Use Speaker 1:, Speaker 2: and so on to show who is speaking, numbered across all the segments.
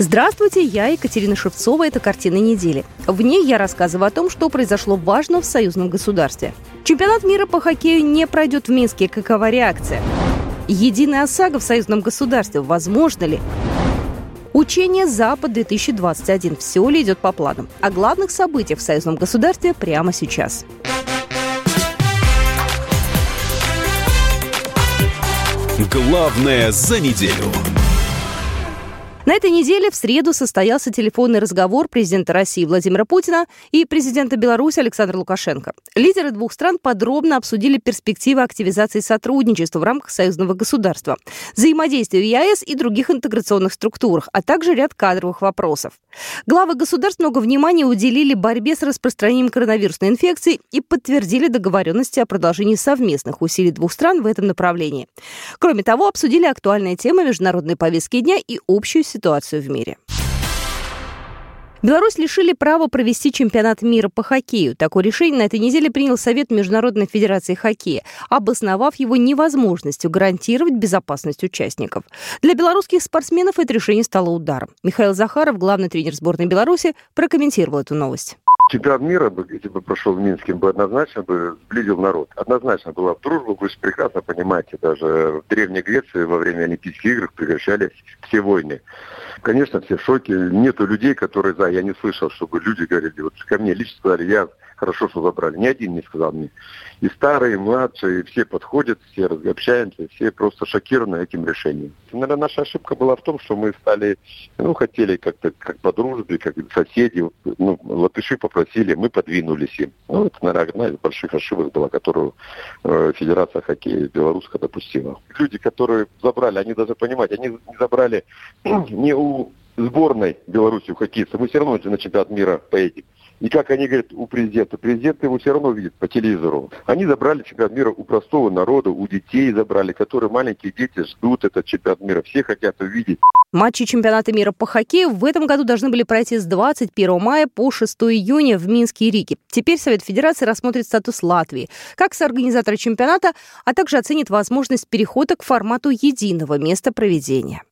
Speaker 1: Здравствуйте, я Екатерина Шевцова. Это «Картина недели». В ней я рассказываю о том, что произошло важно в союзном государстве. Чемпионат мира по хоккею не пройдет в Минске. Какова реакция? Единая ОСАГО в союзном государстве. Возможно ли? Учение «Запад-2021». Все ли идет по планам? О главных событиях в союзном государстве прямо сейчас.
Speaker 2: Главное за неделю.
Speaker 1: На этой неделе в среду состоялся телефонный разговор президента России Владимира Путина и президента Беларуси Александра Лукашенко. Лидеры двух стран подробно обсудили перспективы активизации сотрудничества в рамках союзного государства, взаимодействия в ЕАЭС и других интеграционных структурах, а также ряд кадровых вопросов. Главы государств много внимания уделили борьбе с распространением коронавирусной инфекции и подтвердили договоренности о продолжении совместных усилий двух стран в этом направлении. Кроме того, обсудили актуальные темы международной повестки дня и общую ситуацию в мире. Беларусь лишили права провести чемпионат мира по хоккею. Такое решение на этой неделе принял Совет Международной Федерации хоккея, обосновав его невозможностью гарантировать безопасность участников. Для белорусских спортсменов это решение стало ударом. Михаил Захаров, главный тренер сборной Беларуси, прокомментировал эту новость.
Speaker 3: Чемпионат мира, бы, если бы прошел в Минске, бы однозначно бы сблизил народ. Однозначно была в дружбу, вы же прекрасно понимаете, даже в Древней Греции во время Олимпийских игр прекращались все войны. Конечно, все в шоке. Нету людей, которые за. Я не слышал, чтобы люди говорили, вот ко мне лично сказали, я хорошо, что забрали. Ни один не сказал мне. И старые, и младшие, все подходят, все общаемся, все просто шокированы этим решением. Наверное, наша ошибка была в том, что мы стали, ну, хотели как-то, как по дружбе, как соседи, ну, латыши попросили, мы подвинулись им. Ну, это, наверное, одна из больших ошибок была, которую э, Федерация хоккея белорусская допустила. Люди, которые забрали, они даже понимать, они не забрали не у сборной Беларуси в хоккеиста, мы все равно на чемпионат мира поедем. И как они говорят у президента, президент его все равно видит по телевизору. Они забрали чемпионат мира у простого народа, у детей забрали, которые маленькие дети ждут этот чемпионат мира. Все хотят увидеть.
Speaker 1: Матчи чемпионата мира по хоккею в этом году должны были пройти с 21 мая по 6 июня в Минске и Риге. Теперь Совет Федерации рассмотрит статус Латвии как соорганизатора чемпионата, а также оценит возможность перехода к формату единого места проведения.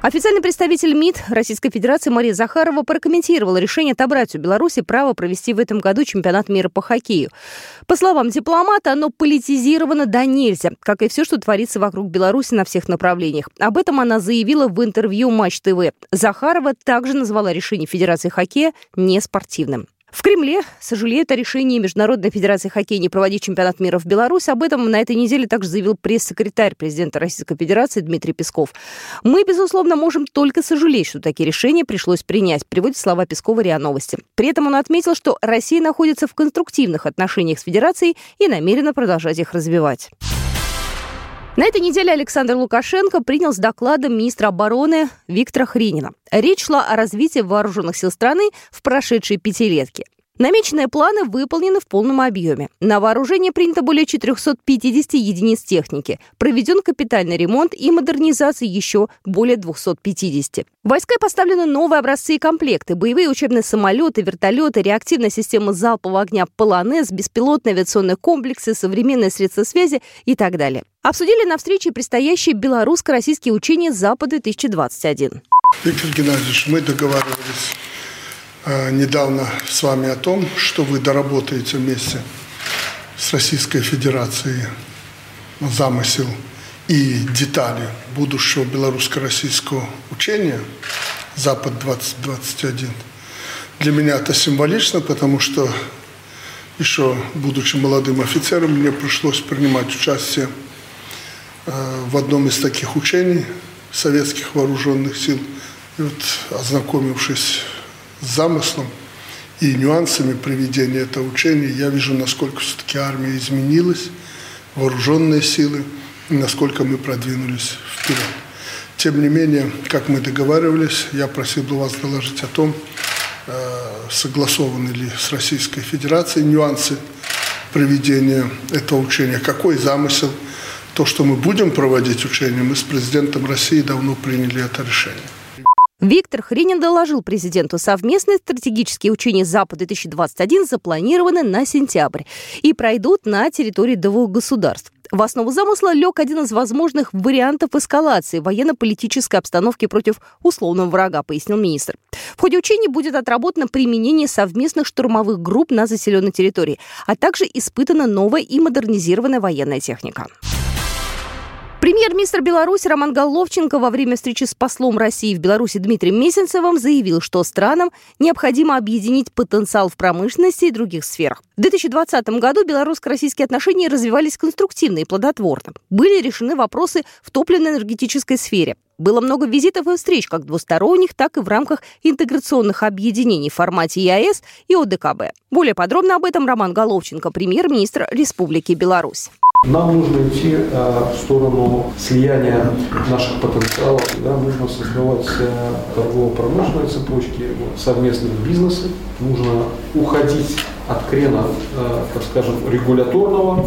Speaker 1: Официальный представитель МИД Российской Федерации Мария Захарова прокомментировала решение отобрать у Беларуси право провести в этом году чемпионат мира по хоккею. По словам дипломата, оно политизировано до нельзя, как и все, что творится вокруг Беларуси на всех направлениях. Об этом она заявила в интервью Матч ТВ. Захарова также назвала решение Федерации хоккея неспортивным. В Кремле сожалеют о решении Международной Федерации хоккея не проводить чемпионат мира в Беларусь. Об этом на этой неделе также заявил пресс-секретарь президента Российской Федерации Дмитрий Песков. «Мы, безусловно, можем только сожалеть, что такие решения пришлось принять», приводит слова Пескова РИА Новости. При этом он отметил, что Россия находится в конструктивных отношениях с Федерацией и намерена продолжать их развивать. На этой неделе Александр Лукашенко принял с докладом министра обороны Виктора Хринина. Речь шла о развитии вооруженных сил страны в прошедшие пятилетки. Намеченные планы выполнены в полном объеме. На вооружение принято более 450 единиц техники. Проведен капитальный ремонт и модернизация еще более 250. В войска поставлены новые образцы и комплекты. Боевые учебные самолеты, вертолеты, реактивная система залпового огня «Полонез», беспилотные авиационные комплексы, современные средства связи и так далее. Обсудили на встрече предстоящие белорусско-российские учения «Запад-2021».
Speaker 4: Виктор Геннадьевич, мы договаривались недавно с вами о том, что вы доработаете вместе с Российской Федерацией замысел и детали будущего белорусско-российского учения «Запад-2021». Для меня это символично, потому что еще будучи молодым офицером, мне пришлось принимать участие э, в одном из таких учений советских вооруженных сил. И вот ознакомившись замыслом и нюансами проведения этого учения, я вижу, насколько все-таки армия изменилась, вооруженные силы, насколько мы продвинулись вперед. Тем не менее, как мы договаривались, я просил бы вас доложить о том, э, согласованы ли с Российской Федерацией нюансы проведения этого учения, какой замысел. То, что мы будем проводить учение, мы с президентом России давно приняли это решение.
Speaker 1: Виктор Хренин доложил президенту, совместные стратегические учения «Запад-2021» запланированы на сентябрь и пройдут на территории двух государств. В основу замысла лег один из возможных вариантов эскалации военно-политической обстановки против условного врага, пояснил министр. В ходе учений будет отработано применение совместных штурмовых групп на заселенной территории, а также испытана новая и модернизированная военная техника. Премьер-министр Беларуси Роман Головченко во время встречи с послом России в Беларуси Дмитрием Месенцевым заявил, что странам необходимо объединить потенциал в промышленности и других сферах. В 2020 году белорусско-российские отношения развивались конструктивно и плодотворно. Были решены вопросы в топливно-энергетической сфере. Было много визитов и встреч, как двусторонних, так и в рамках интеграционных объединений в формате ЕАЭС и ОДКБ. Более подробно об этом Роман Головченко, премьер-министр Республики Беларусь.
Speaker 5: Нам нужно идти э, в сторону слияния наших потенциалов. Да, нужно создавать э, торгово-промышленные цепочки, совместные бизнесы. Нужно уходить от крена, э, так скажем, регуляторного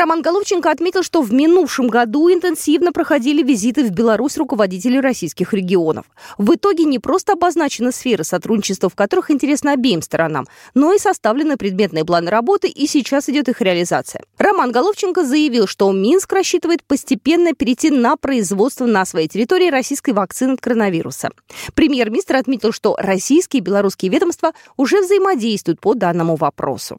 Speaker 1: Роман Головченко отметил, что в минувшем году интенсивно проходили визиты в Беларусь руководителей российских регионов. В итоге не просто обозначены сферы сотрудничества, в которых интересно обеим сторонам, но и составлены предметные планы работы, и сейчас идет их реализация. Роман Головченко заявил, что Минск рассчитывает постепенно перейти на производство на своей территории российской вакцины от коронавируса. Премьер-министр отметил, что российские и белорусские ведомства уже взаимодействуют по данному вопросу.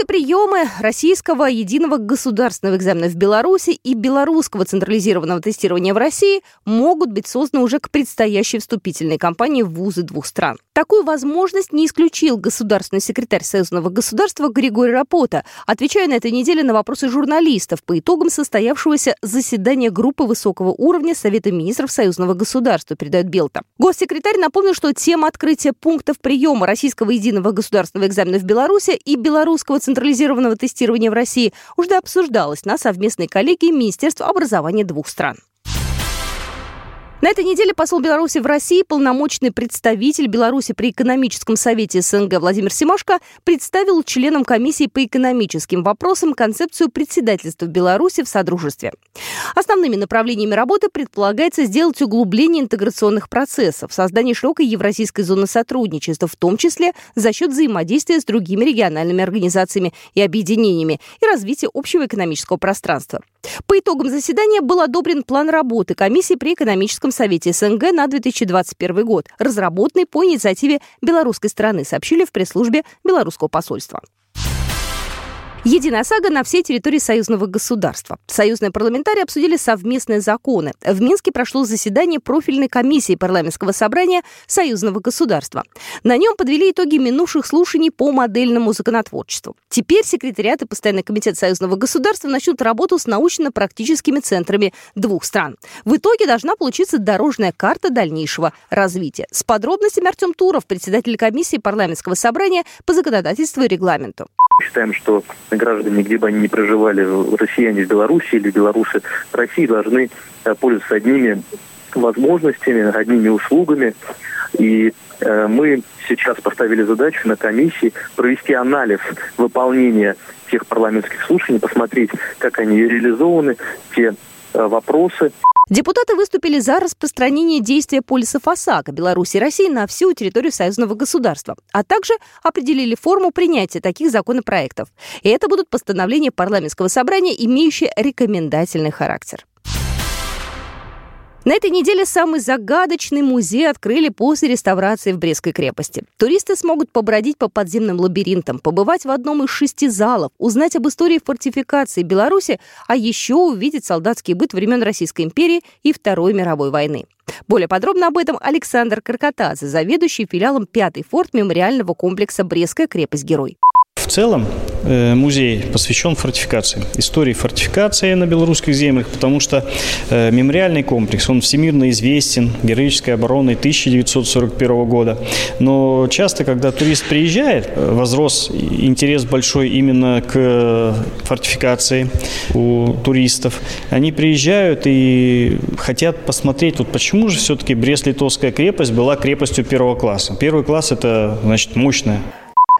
Speaker 1: Пункты приема российского единого государственного экзамена в Беларуси и белорусского централизированного тестирования в России могут быть созданы уже к предстоящей вступительной кампании в вузы двух стран. Такую возможность не исключил государственный секретарь Союзного государства Григорий Рапота, отвечая на этой неделе на вопросы журналистов по итогам состоявшегося заседания группы высокого уровня Совета министров Союзного государства, передает Белта. Госсекретарь напомнил, что тема открытия пунктов приема российского единого государственного экзамена в Беларуси и белорусского централизированного тестирования в России уже обсуждалось на совместной коллегии Министерства образования двух стран. На этой неделе посол Беларуси в России, полномочный представитель Беларуси при экономическом совете СНГ Владимир Симашко представил членам комиссии по экономическим вопросам концепцию председательства Беларуси в Содружестве. Основными направлениями работы предполагается сделать углубление интеграционных процессов, создание широкой евразийской зоны сотрудничества, в том числе за счет взаимодействия с другими региональными организациями и объединениями и развития общего экономического пространства. По итогам заседания был одобрен план работы комиссии при экономическом совете СНГ на 2021 год, разработанный по инициативе белорусской стороны, сообщили в пресс-службе белорусского посольства. Единая сага на всей территории союзного государства. Союзные парламентарии обсудили совместные законы. В Минске прошло заседание профильной комиссии парламентского собрания союзного государства. На нем подвели итоги минувших слушаний по модельному законотворчеству. Теперь секретариат и постоянный комитет союзного государства начнут работу с научно-практическими центрами двух стран. В итоге должна получиться дорожная карта дальнейшего развития. С подробностями Артем Туров, председатель комиссии парламентского собрания по законодательству и регламенту.
Speaker 6: Считаем, что граждане, где бы они ни проживали, россияне в Беларуси или белорусы в России, должны э, пользоваться одними возможностями, одними услугами. И э, мы сейчас поставили задачу на комиссии провести анализ выполнения тех парламентских слушаний, посмотреть, как они реализованы, те э, вопросы,
Speaker 1: Депутаты выступили за распространение действия полисов ОСАГО Беларуси и России на всю территорию союзного государства, а также определили форму принятия таких законопроектов. И это будут постановления парламентского собрания, имеющие рекомендательный характер. На этой неделе самый загадочный музей открыли после реставрации в Брестской крепости. Туристы смогут побродить по подземным лабиринтам, побывать в одном из шести залов, узнать об истории фортификации Беларуси, а еще увидеть солдатский быт времен Российской империи и Второй мировой войны. Более подробно об этом Александр Каркатадзе, заведующий филиалом «Пятый форт» мемориального комплекса «Брестская крепость-герой».
Speaker 7: В целом музей посвящен фортификации, истории фортификации на белорусских землях, потому что э, мемориальный комплекс, он всемирно известен, героической обороной 1941 года. Но часто, когда турист приезжает, э, возрос интерес большой именно к фортификации у туристов. Они приезжают и хотят посмотреть, вот почему же все-таки Брест-Литовская крепость была крепостью первого класса. Первый класс – это, значит, мощная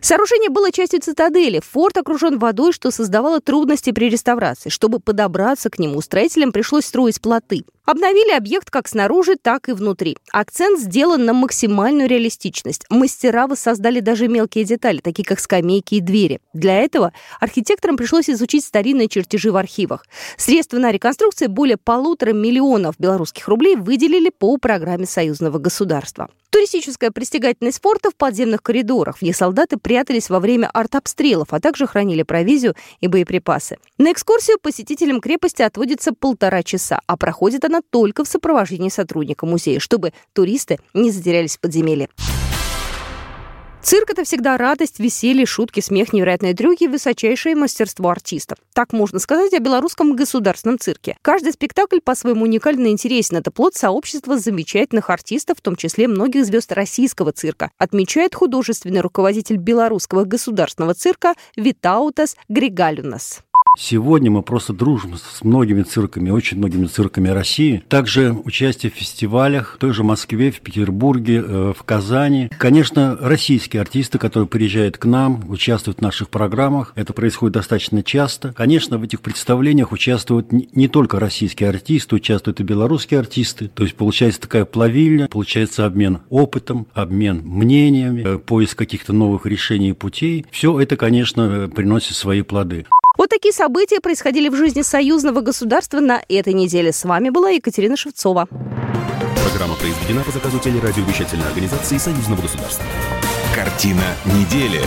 Speaker 1: Сооружение было частью цитадели. Форт окружен водой, что создавало трудности при реставрации. Чтобы подобраться к нему, строителям пришлось строить плоты. Обновили объект как снаружи, так и внутри. Акцент сделан на максимальную реалистичность. Мастера воссоздали даже мелкие детали, такие как скамейки и двери. Для этого архитекторам пришлось изучить старинные чертежи в архивах. Средства на реконструкцию более полутора миллионов белорусских рублей выделили по программе союзного государства. Туристическая пристегательность форта в подземных коридорах, где солдаты прятались во время артобстрелов, а также хранили провизию и боеприпасы. На экскурсию посетителям крепости отводится полтора часа, а проходит она только в сопровождении сотрудника музея, чтобы туристы не затерялись в подземелье. Цирк — это всегда радость, веселье, шутки, смех, невероятные трюки и высочайшее мастерство артистов. Так можно сказать о белорусском государственном цирке. Каждый спектакль по-своему уникально интересен. Это плод сообщества замечательных артистов, в том числе многих звезд российского цирка, отмечает художественный руководитель белорусского государственного цирка Витаутас Григалюнас.
Speaker 8: Сегодня мы просто дружим с многими цирками, очень многими цирками России. Также участие в фестивалях в той же Москве, в Петербурге, э, в Казани. Конечно, российские артисты, которые приезжают к нам, участвуют в наших программах. Это происходит достаточно часто. Конечно, в этих представлениях участвуют не только российские артисты, участвуют и белорусские артисты. То есть получается такая плавильня, получается обмен опытом, обмен мнениями, э, поиск каких-то новых решений и путей. Все это, конечно, э, приносит свои плоды.
Speaker 1: Вот такие события происходили в жизни союзного государства на этой неделе. С вами была Екатерина Шевцова.
Speaker 2: Программа произведена по заказу телерадиовещательной организации союзного государства. Картина недели.